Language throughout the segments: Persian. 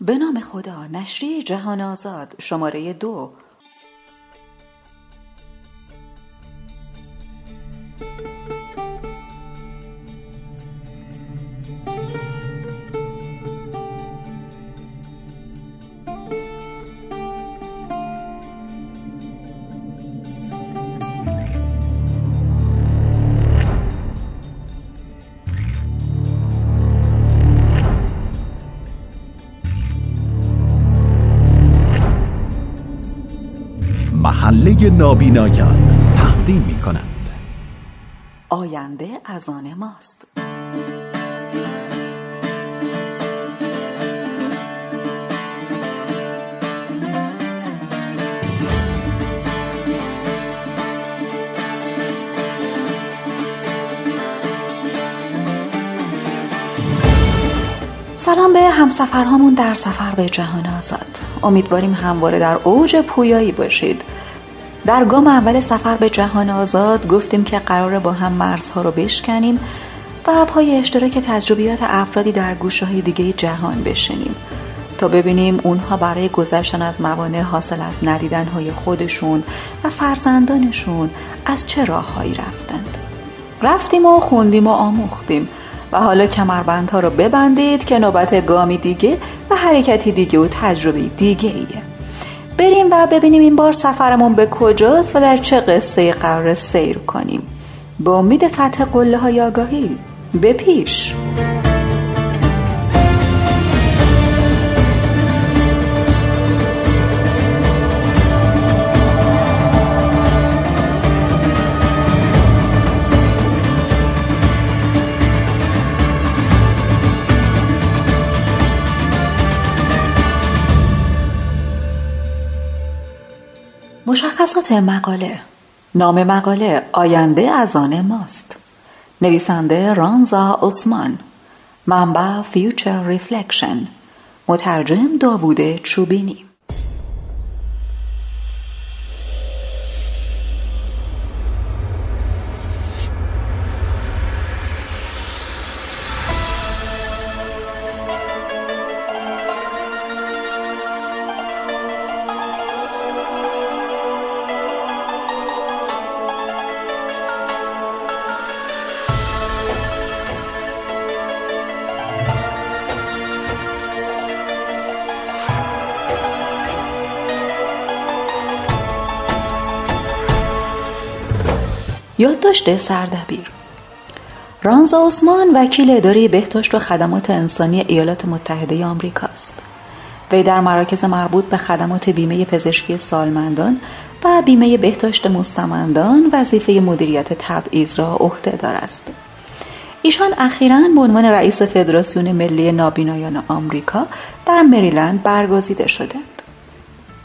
به نام خدا نشریه جهان آزاد شماره دو. نابینایان تقدیم می کند آینده از آن ماست. سلام به همسفرهامون در سفر به جهان آزاد. امیدواریم همواره در اوج پویایی باشید. در گام اول سفر به جهان آزاد گفتیم که قراره با هم مرزها رو بشکنیم و پای اشتراک تجربیات افرادی در گوشه های دیگه جهان بشینیم تا ببینیم اونها برای گذشتن از موانع حاصل از ندیدن های خودشون و فرزندانشون از چه راههایی رفتند. رفتیم و خوندیم و آموختیم و حالا کمربندها رو ببندید که نوبت گامی دیگه و حرکتی دیگه و تجربه دیگه ایه بریم و ببینیم این بار سفرمون به کجاست و در چه قصه قرار سیر کنیم. به امید فتح قله های آگاهی به پیش. مشخصات مقاله. نام مقاله آینده از آن ماست. نویسنده رانزا عثمان. منبع Future Reflection مترجم داوود چوبینی. یادداشت سردبیر رانزا عثمان وکیل اداره بهداشت و خدمات انسانی ایالات متحده آمریکا است. وی در مراکز مربوط به خدمات بیمه پزشکی سالمندان و بیمه بهداشت مستمندان وظیفه مدیریت تبعیض را عهدهدار است. ایشان اخیرا به عنوان رئیس فدراسیون ملی نابینایان آمریکا در مریلند برگزیده شدند.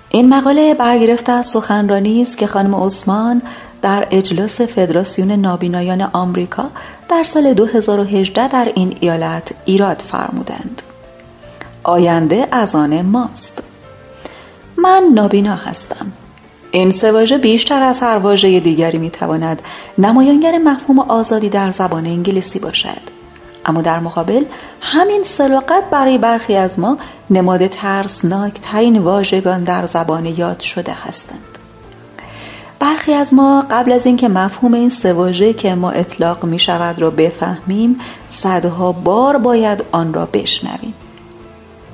این مقاله برگرفته از سخنرانی است که خانم عثمان در اجلاس فدراسیون نابینایان آمریکا در سال 2018 در این ایالت ایراد فرمودند. آینده از آن ماست. من نابینا هستم. این سه بیشتر از هر واژه دیگری می‌تواند نمایانگر مفهوم آزادی در زبان انگلیسی باشد. اما در مقابل همین سراقت برای برخی از ما نماد ترسناک ترین واژگان در زبان یاد شده هستند. برخی از ما قبل از اینکه مفهوم این سه که ما اطلاق می شود را بفهمیم صدها بار باید آن را بشنویم.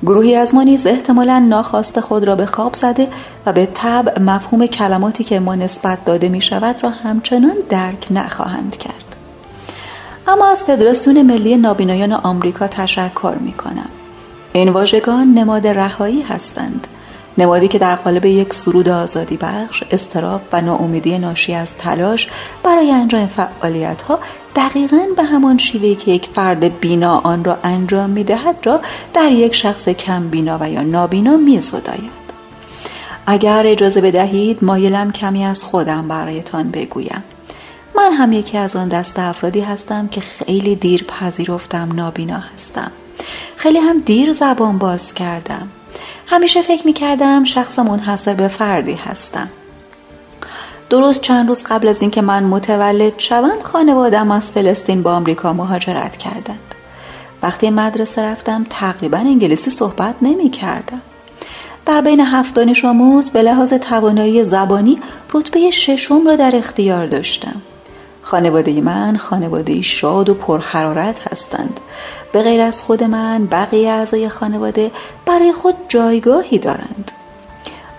گروهی از ما نیز احتمالا ناخواست خود را به خواب زده و به طبع مفهوم کلماتی که ما نسبت داده می شود را همچنان درک نخواهند کرد. اما از فدراسیون ملی نابینایان آمریکا تشکر می کنم این واژگان نماد رهایی هستند. نمادی که در قالب یک سرود آزادی بخش استراف و ناامیدی ناشی از تلاش برای انجام فعالیت ها دقیقا به همان شیوهی که یک فرد بینا آن را انجام می دهد را در یک شخص کم بینا و یا نابینا می زداید. اگر اجازه بدهید مایلم کمی از خودم برایتان بگویم. من هم یکی از آن دست افرادی هستم که خیلی دیر پذیرفتم نابینا هستم. خیلی هم دیر زبان باز کردم. همیشه فکر می کردم شخص منحصر به فردی هستم. درست چند روز قبل از اینکه من متولد شوم خانوادم از فلسطین با آمریکا مهاجرت کردند وقتی مدرسه رفتم تقریبا انگلیسی صحبت نمی کردم. در بین هفت دانش آموز به لحاظ توانایی زبانی رتبه ششم را در اختیار داشتم. خانواده من خانواده شاد و پرحرارت هستند. به غیر از خود من بقیه اعضای خانواده برای خود جایگاهی دارند.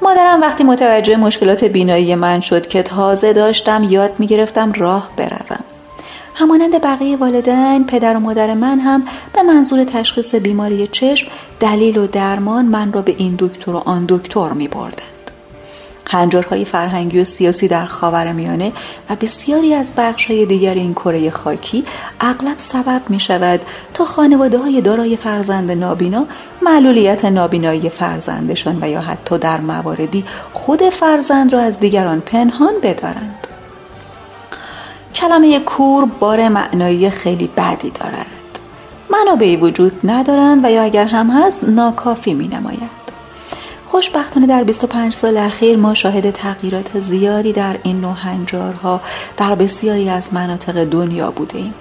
مادرم وقتی متوجه مشکلات بینایی من شد که تازه داشتم یاد می گرفتم راه بروم. همانند بقیه والدین پدر و مادر من هم به منظور تشخیص بیماری چشم دلیل و درمان من را به این دکتر و آن دکتر می بردن. هنجارهای فرهنگی و سیاسی در خاورمیانه و بسیاری از بخشهای دیگر این کره خاکی اغلب سبب می شود تا خانواده های دارای فرزند نابینا معلولیت نابینایی فرزندشان و یا حتی در مواردی خود فرزند را از دیگران پنهان بدارند. کلمه کور بار معنایی خیلی بدی دارد. منابعی وجود ندارند و یا اگر هم هست ناکافی می نماید خوشبختانه در 25 سال اخیر ما شاهد تغییرات زیادی در این نوع هنجارها در بسیاری از مناطق دنیا بودیم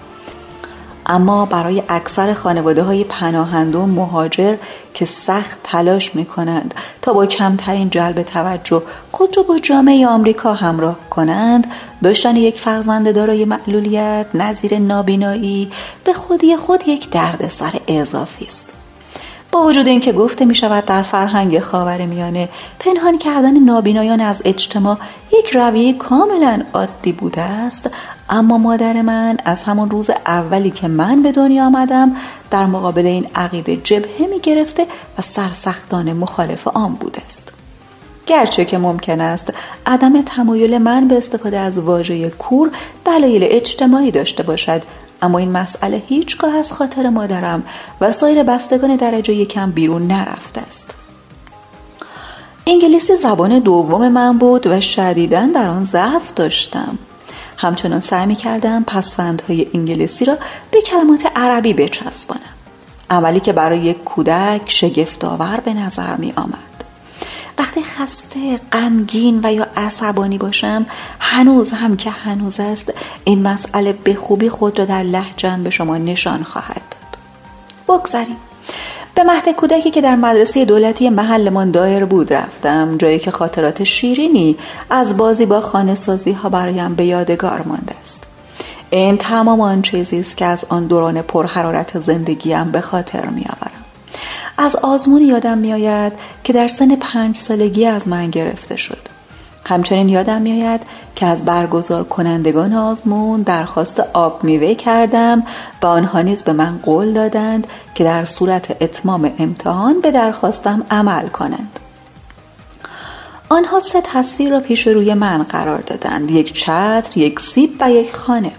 اما برای اکثر خانواده های پناهنده و مهاجر که سخت تلاش می کنند تا با کمترین جلب توجه خود را با جامعه آمریکا همراه کنند داشتن یک فرزند دارای معلولیت نظیر نابینایی به خودی خود یک دردسر اضافی است. با وجود اینکه گفته می شود در فرهنگ خاور میانه پنهان کردن نابینایان از اجتماع یک رویه کاملا عادی بوده است. اما مادر من از همان روز اولی که من به دنیا آمدم در مقابل این عقیده جبهه می گرفته و سرسختانه مخالف آن بوده است. گرچه که ممکن است عدم تمایل من به استفاده از واژه کور دلایل اجتماعی داشته باشد اما این مسئله هیچگاه از خاطر مادرم و سایر بستگان درجه یکم بیرون نرفته است. انگلیسی زبان دوم من بود و شدیدا در آن ضعف داشتم. همچنان سعی می کردم پسفندهای انگلیسی را به کلمات عربی بچسبانم. عملی که برای کودک شگفتآور به نظر می آمد وقتی خسته غمگین و یا عصبانی باشم هنوز هم که هنوز است این مسئله به خوبی خود را در لحجم به شما نشان خواهد داد. بگذاریم. به مهد کودکی که در مدرسه دولتی محلمان دایر بود رفتم جایی که خاطرات شیرینی از بازی با خانه سازی ها برایم به یادگار مانده است. این تمام آن چیزی است که از آن دوران پرحرارت زندگیم به خاطر می آورم. از آزمون یادم میآید که در سن پنج سالگی از من گرفته شد. همچنین یادم میآید که از برگزار کنندگان آزمون درخواست آب میوه کردم. و آنها نیز به من قول دادند که در صورت اتمام امتحان به درخواستم عمل کنند. آنها سه تصویر را پیش روی من قرار دادند. یک چتر یک سیب و یک خانه.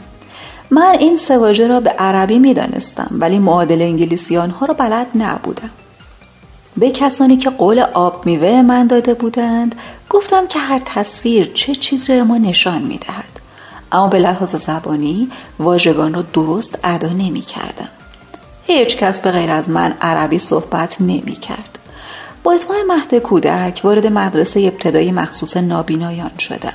من این سه واژه را به عربی می دانستم ولی معادل انگلیسی آنها را بلد نبودم. به کسانی که قول آب میوه من داده بودند گفتم که هر تصویر چه چیز را ما نشان می دهد. اما به لحاظ زبانی واژگان را درست ادا نمی کردم. هیچ کس به غیر از من عربی صحبت نمی کرد. با اتمام مهد کودک وارد مدرسه ابتدایی مخصوص نابینایان شدم.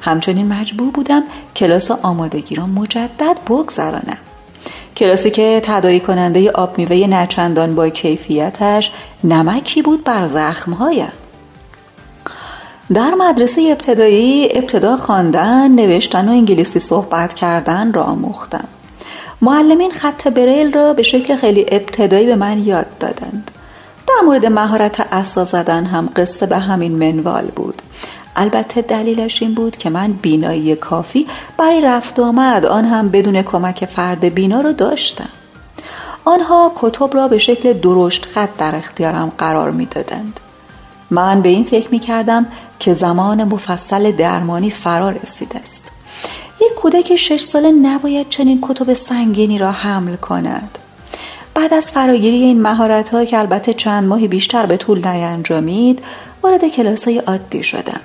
همچنین مجبور بودم کلاس آمادگی را مجدد بگذرانم. کلاسی که تدایی کننده آب میوه نچندان با کیفیتش نمکی بود بر زخمهایم در مدرسه ابتدایی ابتدا خواندن، نوشتن و انگلیسی صحبت کردن را آموختم. معلمین خط بریل را به شکل خیلی ابتدایی به من یاد دادند. در مورد مهارت اسا زدن هم قصه به همین منوال بود. البته دلیلش این بود که من بینایی کافی برای رفت آمد آن هم بدون کمک فرد بینا رو داشتم آنها کتب را به شکل درشت خط در اختیارم قرار می دادند. من به این فکر می کردم که زمان مفصل درمانی فرا رسیده است. یک کودک شش ساله نباید چنین کتب سنگینی را حمل کند. بعد از فراگیری این مهارت که البته چند ماهی بیشتر به طول نینجامید وارد کلاس های عادی شدم.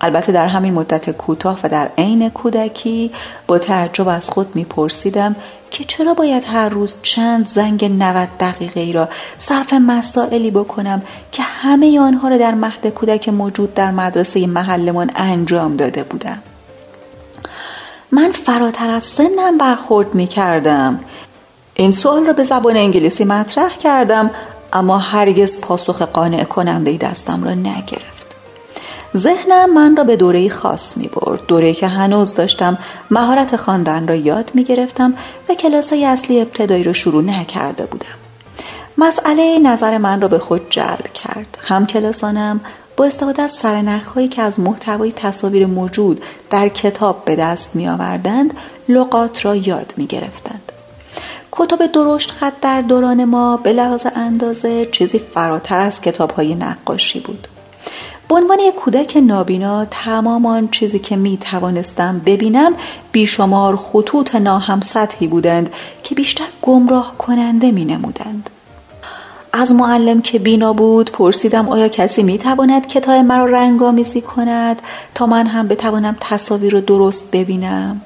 البته در همین مدت کوتاه و در عین کودکی با تعجب از خود میپرسیدم که چرا باید هر روز چند زنگ 90 دقیقه ای را صرف مسائلی بکنم که همه آنها را در مهد کودک موجود در مدرسه محلمان انجام داده بودم؟ من فراتر از سنم برخورد می کردم این سوال را به زبان انگلیسی مطرح کردم اما هرگز پاسخ قانع کننده دستم را نگرفت. ذهنم من را به دوره خاص می برد دوره که هنوز داشتم مهارت خواندن را یاد می گرفتم و کلاس های اصلی ابتدایی را شروع نکرده بودم مسئله نظر من را به خود جلب کرد هم کلاسانم با استفاده از سرنخهایی که از محتوای تصاویر موجود در کتاب به دست می آوردند لغات را یاد می گرفتند. کتب درشت خط در دوران ما به لحاظ اندازه چیزی فراتر از کتاب های نقاشی بود. به عنوان یک کودک نابینا تمام آن چیزی که می توانستم ببینم بیشمار خطوط ناهم سطحی بودند که بیشتر گمراه کننده می نمودند. از معلم که بینا بود پرسیدم آیا کسی می تواند کتاب مرا رنگ آمیزی کند تا من هم بتوانم تصاویر رو درست ببینم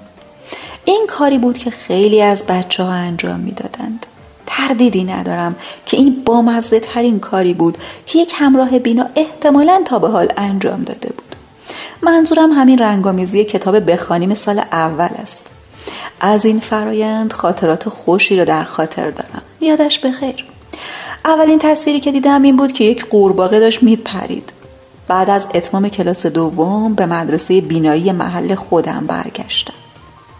این کاری بود که خیلی از بچه ها انجام می‌دادند. تردیدی ندارم که این بامزه ترین کاری بود که یک همراه بینا احتمالا تا به حال انجام داده بود. منظورم همین رنگامیزی کتاب بخوانیم سال اول است. از این فرایند خاطرات خوشی را در خاطر دارم. یادش بخیر. اولین تصویری که دیدم این بود که یک قورباغه داشت میپرید. بعد از اتمام کلاس دوم به مدرسه بینایی محل خودم برگشتم.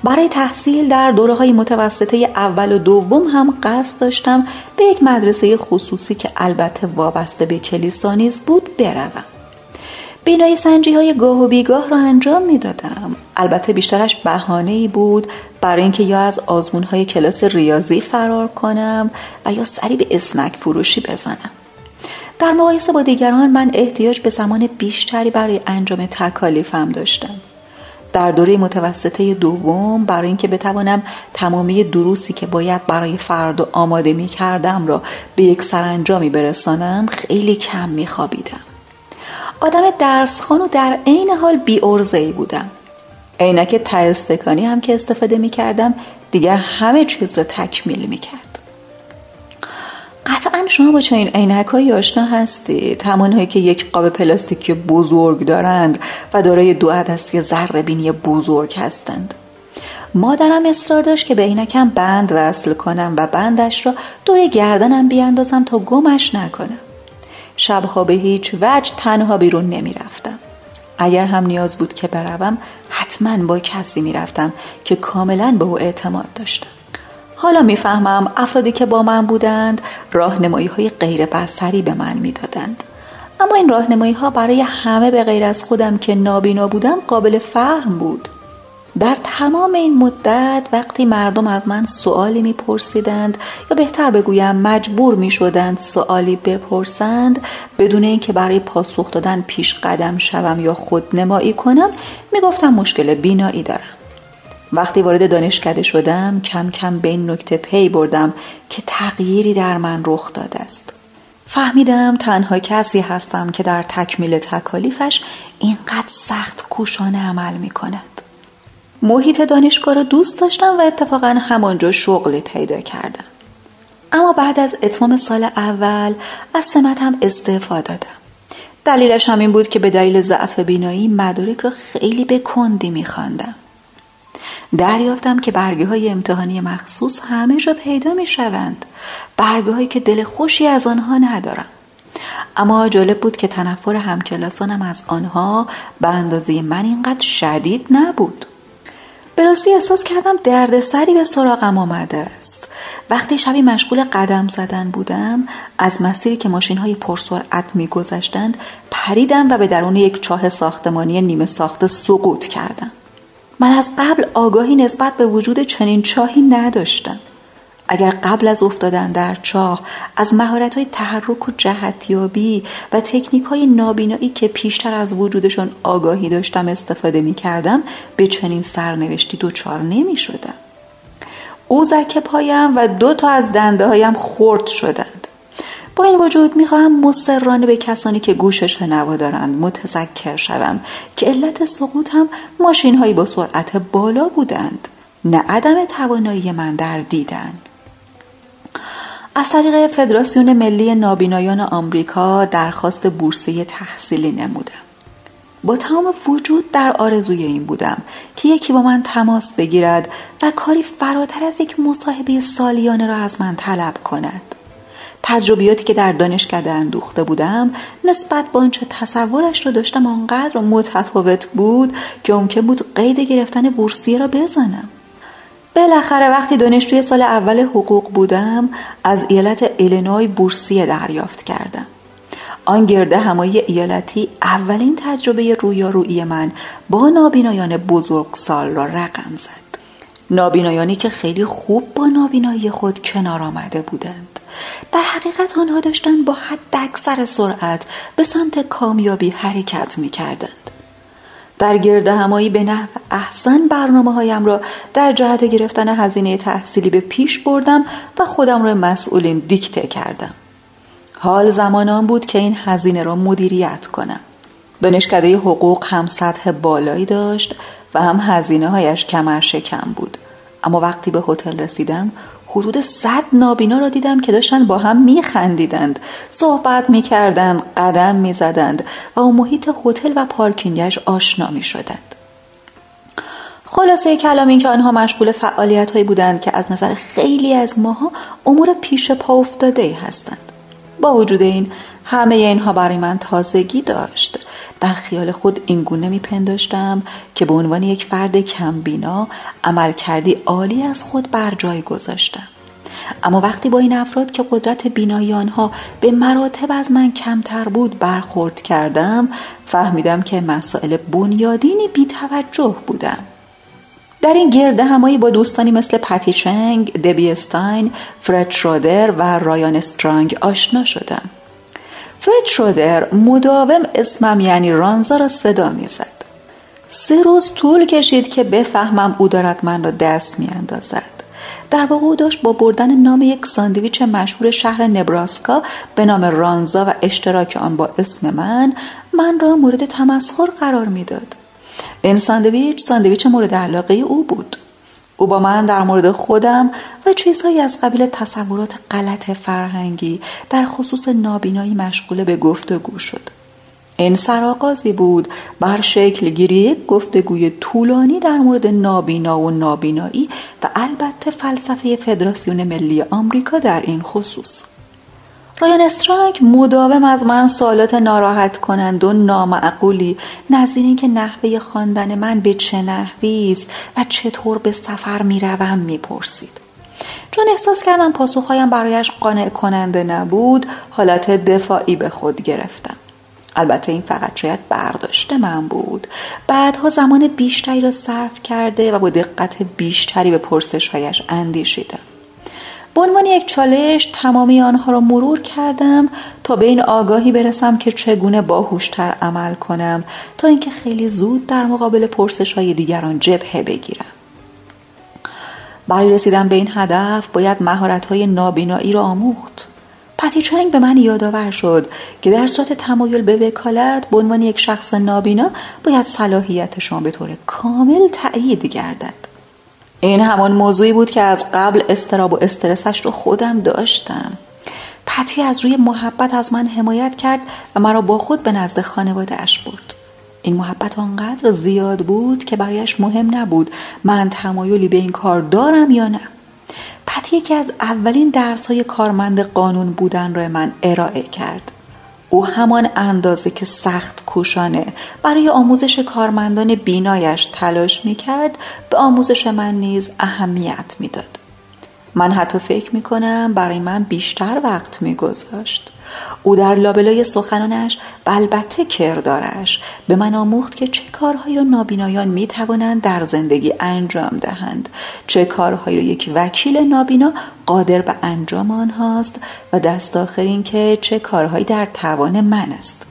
برای تحصیل در دوره های متوسطه اول و دوم هم قصد داشتم به یک مدرسه خصوصی که البته وابسته به کلیسا نیز بود بروم بینایی سنجی های گاه و بیگاه را انجام می دادم. البته بیشترش بهانه ای بود برای اینکه یا از آزمون های کلاس ریاضی فرار کنم و یا سری به اسنک فروشی بزنم. در مقایسه با دیگران من احتیاج به زمان بیشتری برای انجام تکالیفم داشتم. در دوره متوسطه دوم برای اینکه بتوانم تمامی دروسی که باید برای فرد آماده می کردم را به یک سرانجامی برسانم خیلی کم می خوابیدم. آدم درسخان و در عین حال بی ای بودم عینک ته استکانی هم که استفاده می کردم دیگر همه چیز را تکمیل می کرد قطعا شما با چنین عینک های آشنا هستید همانهایی که یک قاب پلاستیکی بزرگ دارند و دارای دو عدسی ذره بینی بزرگ هستند مادرم اصرار داشت که به عینکم بند وصل کنم و بندش را دور گردنم بیاندازم تا گمش نکنم شبها به هیچ وجه تنها بیرون نمی رفتم. اگر هم نیاز بود که بروم حتما با کسی می رفتم که کاملا به او اعتماد داشتم. حالا می‌فهمم افرادی که با من بودند راهنمایی های غیر بسری به من می‌دادند. اما این راهنمایی ها برای همه به غیر از خودم که نابینا بودم قابل فهم بود. در تمام این مدت وقتی مردم از من سوالی میپرسیدند یا بهتر بگویم مجبور می شدند سوالی بپرسند بدون اینکه برای پاسخ دادن پیش قدم شوم یا خودنمایی کنم می‌گفتم مشکل بینایی دارم وقتی وارد دانشکده شدم کم کم به این نکته پی بردم که تغییری در من رخ داده است فهمیدم تنها کسی هستم که در تکمیل تکالیفش اینقدر سخت کوشانه عمل می کند. محیط دانشگاه را دوست داشتم و اتفاقا همانجا شغلی پیدا کردم. اما بعد از اتمام سال اول از سمتم استعفا دادم. دلیلش همین بود که به دلیل ضعف بینایی مدارک را خیلی به کندی میخواندم. دریافتم که برگه های امتحانی مخصوص همه جا پیدا می شوند. برگه هایی که دل خوشی از آنها ندارم. اما جالب بود که تنفر همکلاسانم از آنها به اندازه من اینقدر شدید نبود. به راستی احساس کردم دردسری به سراغم آمده است وقتی شبی مشغول قدم زدن بودم از مسیری که ماشین های پرسرعت میگذشتند پریدم و به درون یک چاه ساختمانی نیمه ساخته سقوط کردم من از قبل آگاهی نسبت به وجود چنین چاهی نداشتم اگر قبل از افتادن در چاه از مهارت های تحرک و جهتیابی و تکنیک های نابینایی که پیشتر از وجودشان آگاهی داشتم استفاده می کردم به چنین سرنوشتی دوچار نمی شدم. قوزک پایم و دو تا از دنده هایم خورد شدند. این وجود می‌خواهم مصرانه به کسانی که گوش شنوا دارند متذکر شوم که علت سقوطم ماشین هایی با سرعت بالا بودند نه عدم توانایی من در دیدن. از طریق فدراسیون ملی نابینایان آمریکا درخواست بورسه تحصیلی نمودم. با تمام وجود در آرزوی این بودم که یکی با من تماس بگیرد و کاری فراتر از یک مصاحبه سالیانه را از من طلب کند. تجربیاتی که در دانشکده اندوخته بودم نسبت به آنچه تصورش را داشتم آنقدر متفاوت بود که ممکن بود قید گرفتن بورسیه را بزنم. بالاخره وقتی دانشجوی سال اول حقوق بودم از ایالت ایلینوی بورسیه دریافت کردم. آن گرده همایی ایالتی اولین تجربه رویارویی من با نابینایان بزرگ سال را رقم زد. نابینایانی که خیلی خوب با نابینایی خود کنار آمده بودند. در حقیقت آنها داشتند با حد اکثر سرعت به سمت کامیابی حرکت می کردند. در گرد همایی به نحو احسن برنامه هایم را در جهت گرفتن هزینه تحصیلی به پیش بردم و خودم را مسئولین دیکته کردم. حال زمان آن بود که این هزینه را مدیریت کنم. دانشکده حقوق هم سطح بالایی داشت و هم هزینه هایش کمر شکم بود. اما وقتی به هتل رسیدم حدود صد نابینا را دیدم که داشتن با هم میخندیدند. صحبت می‌کردند قدم می‌زدند و او محیط هتل و پارکینگش آشنا می‌شدند. خلاصه کلام این که آنها مشغول فعالیت هایی بودند که از نظر خیلی از ماها امور پیش پا افتاده هستند. با وجود این همه اینها برای من تازگی داشت. در خیال خود اینگونه میپنداشتم که به عنوان یک فرد کمبینا عمل کردی عالی از خود بر جای گذاشتم. اما وقتی با این افراد که قدرت بینایی آنها به مراتب از من کمتر بود برخورد کردم فهمیدم که مسائل بنیادینی بیتوجه بودم. در این گرده همایی با دوستانی مثل پتی چنگ، دبی استاین، فرد شرودر و رایان استرانگ آشنا شدم. فرد شرودر مداوم اسمم یعنی رانزا را صدا می‌زد. سه روز طول کشید که بفهمم او دارد من را دست میاندازد. در واقع او داشت با بردن نام یک ساندویچ مشهور شهر نبراسکا به نام رانزا و اشتراک آن با اسم من من را مورد تمسخر قرار می‌داد. این ساندویچ ساندویچ مورد علاقه او بود. او با من در مورد خودم و چیزهایی از قبیل تصورات غلط فرهنگی در خصوص نابینایی مشغول به گفتگو شد. این سرآغازی بود بر شکل گیری یک گفتگوی طولانی در مورد نابینا و نابینایی و البته فلسفه فدراسیون ملی آمریکا در این خصوص. رایان استراک مداوم از من سوالات ناراحت کنند و نامعقولی. نظیر اینکه نحوه خواندن من به چه نحوی است و چطور به سفر می‌روم می‌پرسید. چون احساس کردم پاسخهایم برایش قانع کننده نبود حالت دفاعی به خود گرفتم. البته این فقط شاید برداشت من بود. بعدها زمان بیشتری را صرف کرده و با دقت بیشتری به پرسشهایش اندیشیدم. به عنوان یک چالش تمامی آنها را مرور کردم تا به این آگاهی برسم که چگونه باهوشتر عمل کنم تا اینکه خیلی زود در مقابل پرسش های دیگران جبهه بگیرم. برای رسیدن به این هدف باید مهارت های نابینایی را آموخت. پتی چنگ به من یادآور شد که در صورت تمایل به وکالت به عنوان یک شخص نابینا باید صلاحیت شما به طور کامل تأیید گردد. این همان موضوعی بود که از قبل استراب و استرسش رو خودم داشتم. پتی از روی محبت از من حمایت کرد و مرا با خود به نزد خانوادهاش برد. این محبت آنقدر زیاد بود که برایش مهم نبود من تمایلی به این کار دارم یا نه. پتی یکی از اولین درس های کارمند قانون بودن را من ارائه کرد. او همان اندازه که سخت کوشانه برای آموزش کارمندان بینایش تلاش می کرد به آموزش من نیز اهمیت می‌داد. من حتی فکر می کنم برای من بیشتر وقت می گذاشت. او در لابلای سخنانش و البته کردارش به من آموخت که چه کارهایی را نابینایان می توانند در زندگی انجام دهند. چه کارهایی را یک وکیل نابینا قادر به انجام آنهاست و دست آخر این که چه کارهایی در توان من است.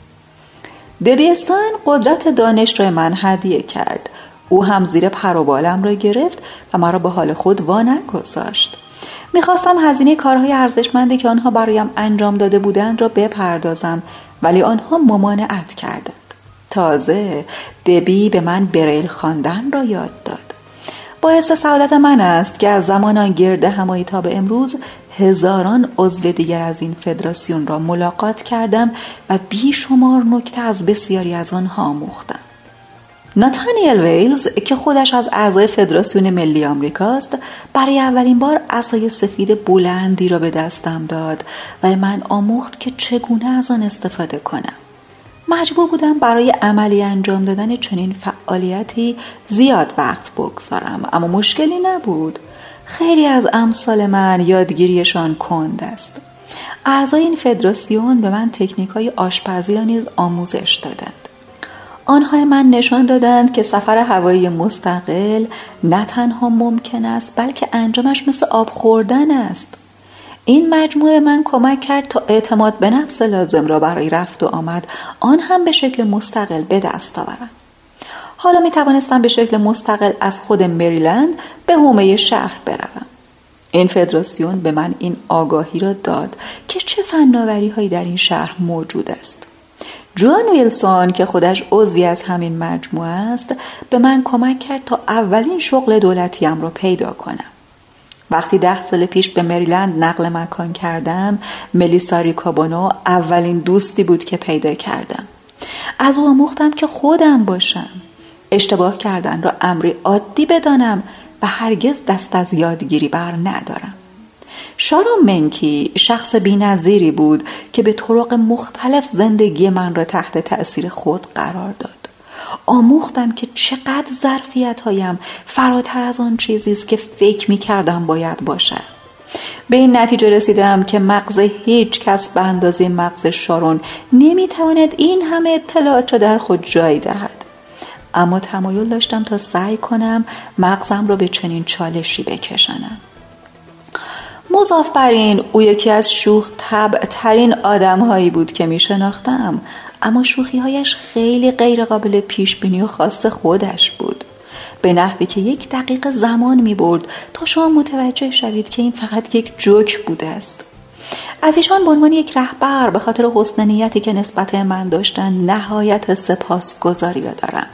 دبیستان قدرت دانش را من هدیه کرد. او هم زیر پر و بالم را گرفت و مرا به حال خود وا نگذاشت می‌خواستم هزینه کارهای ارزشمندی که آنها برایم انجام داده بودند را بپردازم ولی آنها ممانعت کردند. تازه دبی به من بریل خواندن را یاد داد. باعث سعادت من است که از زمان آن گرده همایی تا به امروز هزاران عضو دیگر از این فدراسیون را ملاقات کردم و بیشمار نکته از بسیاری از آنها آموختم. ناتانیل ویلز که خودش از اعضای فدراسیون ملی آمریکاست برای اولین بار اسای سفید بلندی را به دستم داد و من آموخت که چگونه از آن استفاده کنم. مجبور بودم برای عملی انجام دادن چنین فعالیتی زیاد وقت بگذارم اما مشکلی نبود. خیلی از امثال من یادگیریشان کند است. اعضای این فدراسیون به من تکنیک های آشپزی را نیز آموزش دادند. آنها من نشان دادند که سفر هوایی مستقل نه تنها ممکن است بلکه انجامش مثل آب خوردن است. این مجموعه من کمک کرد تا اعتماد به نفس لازم را برای رفت و آمد. آن هم به شکل مستقل به دست آورم حالا می توانستم به شکل مستقل از خود مریلند به حومه شهر بروم. این فدراسیون به من این آگاهی را داد که چه فناوری هایی در این شهر موجود است. جوان ویلسون که خودش عضوی از همین مجموعه است به من کمک کرد تا اولین شغل دولتیم را پیدا کنم. وقتی ده سال پیش به مریلند نقل مکان کردم ملیساری کابانو اولین دوستی بود که پیدا کردم. از او آموختم که خودم باشم. اشتباه کردن را امری عادی بدانم و هرگز دست از یادگیری بر ندارم. شارون منکی شخص بینظیری بود که به طرق مختلف زندگی من را تحت تأثیر خود قرار داد. آموختم که چقدر ظرفیت هایم فراتر از آن چیزی است که فکر می کردم باید باشد. به این نتیجه رسیدم که مغز هیچ کس به اندازه مغز شارون نمی‌تواند این همه اطلاعات را در خود جای دهد. اما تمایل داشتم تا سعی کنم مغزم را به چنین چالشی بکشانم. مضاف بر این او یکی از شوخ طبع ترین آدم هایی بود که می شناختم اما شوخیهایش خیلی غیر قابل پیش بینی و خاص خودش بود. به نحوی که یک دقیقه زمان می برد تا شما متوجه شوید که این فقط یک جوک بوده است. از ایشان به عنوان یک رهبر به خاطر حسن نیتی که نسبت من داشتن نهایت سپاسگزاری را دارم.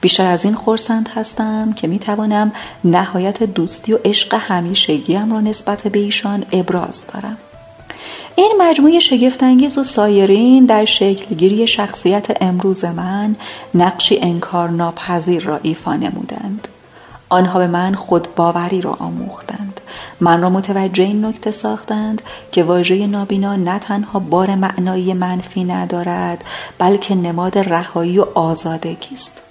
بیشتر از این خورسند هستم که می توانم نهایت دوستی و عشق همیشگیم را نسبت به ایشان ابراز دارم. این مجموعه شگفتانگیز و سایرین در شکلگیری شخصیت امروز من نقشی انکار ناپذیر را ایفا نمودند. آنها به من خود باوری را آموختند. من را متوجه این نکته ساختند که واژه نابینا نه تنها بار معنایی منفی ندارد بلکه نماد رهایی و آزادگی است.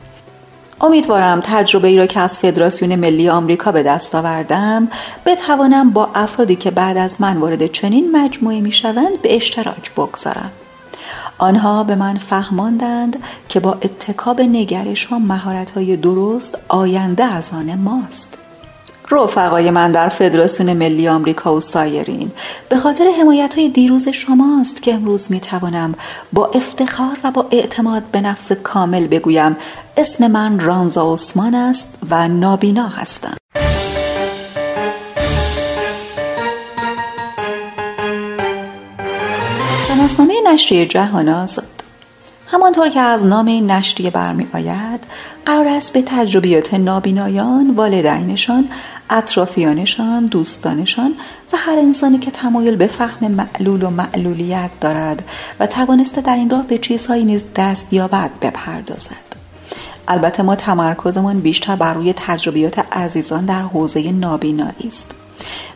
امیدوارم تجربه ای را که از فدراسیون ملی آمریکا به دست آوردم بتوانم با افرادی که بعد از من وارد چنین مجموعه می شوند به اشتراک بگذارم. آنها به من فهماندند که با اتکاب نگرش ها مهارت های درست آینده از آن ماست. رفقای من در فدراسیون ملی آمریکا و سایرین. به خاطر حمایت های دیروز شماست که امروز می توانم با افتخار و با اعتماد به نفس کامل بگویم اسم من رانزا عثمان است و نابینا هستم. شناسنامه نشریه جهان آزاد همانطور که از نام این نشریه برمی آید قرار است به تجربیات نابینایان والدینشان اطرافیانشان دوستانشان و هر انسانی که تمایل به فهم معلول و معلولیت دارد و توانسته در این راه به چیزهایی نیز دست یابد بپردازد. البته ما تمرکزمان بیشتر بر روی تجربیات عزیزان در حوزه نابینایی است.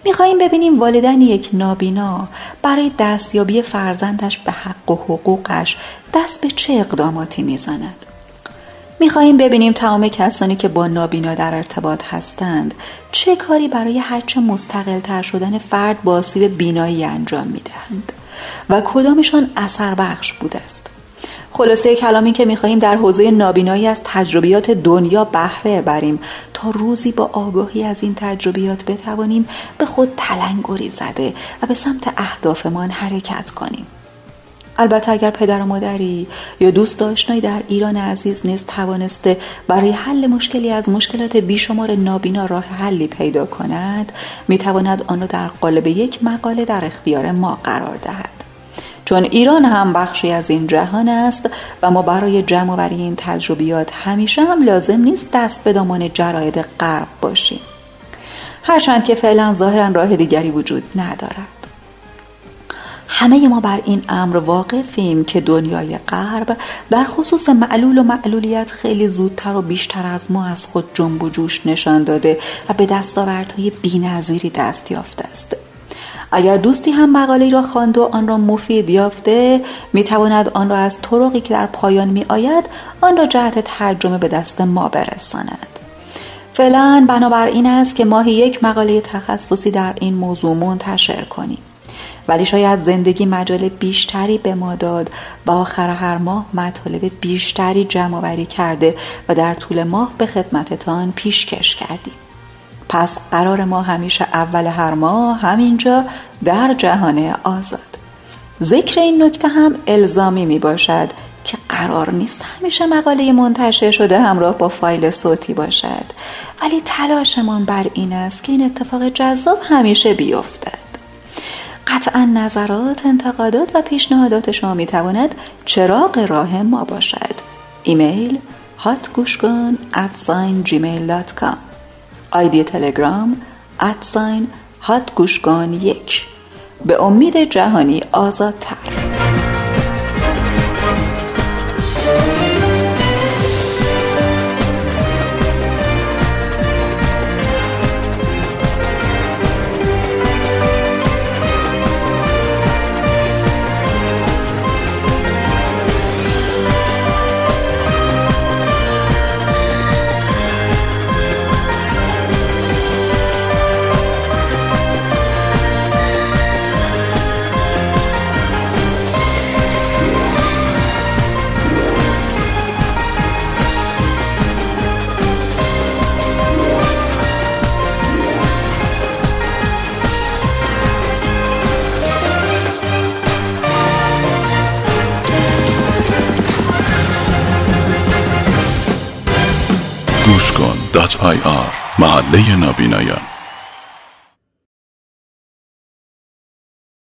می‌خواهیم ببینیم والدین یک نابینا برای دستیابی فرزندش به حق و حقوقش دست به چه اقداماتی می‌زند. می‌خواهیم ببینیم تمام کسانی که با نابینا در ارتباط هستند چه کاری برای هرچه مستقل تر شدن فرد با آسیب بینایی انجام می‌دهند و کدامشان اثر بخش بوده است. خلاصه کلامی که می‌خواهیم در حوزه نابینایی از تجربیات دنیا بهره بریم تا روزی با آگاهی از این تجربیات بتوانیم به خود تلنگری زده و به سمت اهدافمان حرکت کنیم. البته اگر پدر و مادری یا دوست داشتنایی در ایران عزیز نیز توانسته برای حل مشکلی از مشکلات بیشمار نابینا راه حلی پیدا کند می‌تواند آن را در قالب یک مقاله در اختیار ما قرار دهد. چون ایران هم بخشی از این جهان است و ما برای جمع وری این تجربیات همیشه هم لازم نیست دست به دامان جراید غرب باشیم. هرچند که فعلا ظاهرا راه دیگری وجود ندارد. همه ما بر این امر واقفیم که دنیای غرب در خصوص معلول و معلولیت خیلی زودتر و بیشتر از ما از خود جنب و جوش نشان داده و به دستاوردهای بینظیری دست یافته است. اگر دوستی هم مقاله را خواند و آن را مفید یافته می‌تواند آن را از طرقی که در پایان می آید آن را جهت ترجمه به دست ما برساند. فعلا بنابر این است که ماهی یک مقاله تخصصی در این موضوع منتشر کنیم. ولی شاید زندگی مجال بیشتری به ما داد و آخر هر ماه مطالب بیشتری جمع آوری کرده و در طول ماه به خدمتتان پیشکش کردیم. پس قرار ما همیشه اول هر ماه همینجا در جهان آزاد. ذکر این نکته هم الزامی می باشد که قرار نیست همیشه مقاله منتشر شده همراه با فایل صوتی باشد. ولی تلاشمان بر این است که این اتفاق جذاب همیشه بیفتد. قطعا نظرات، انتقادات و پیشنهادات شما می تواند چراغ راه ما باشد. ایمیل هاتگوشگان at آیدی تلگرام هاتگوشگان یک. به امید جهانی آزادتر. آی آر محله نابینایان.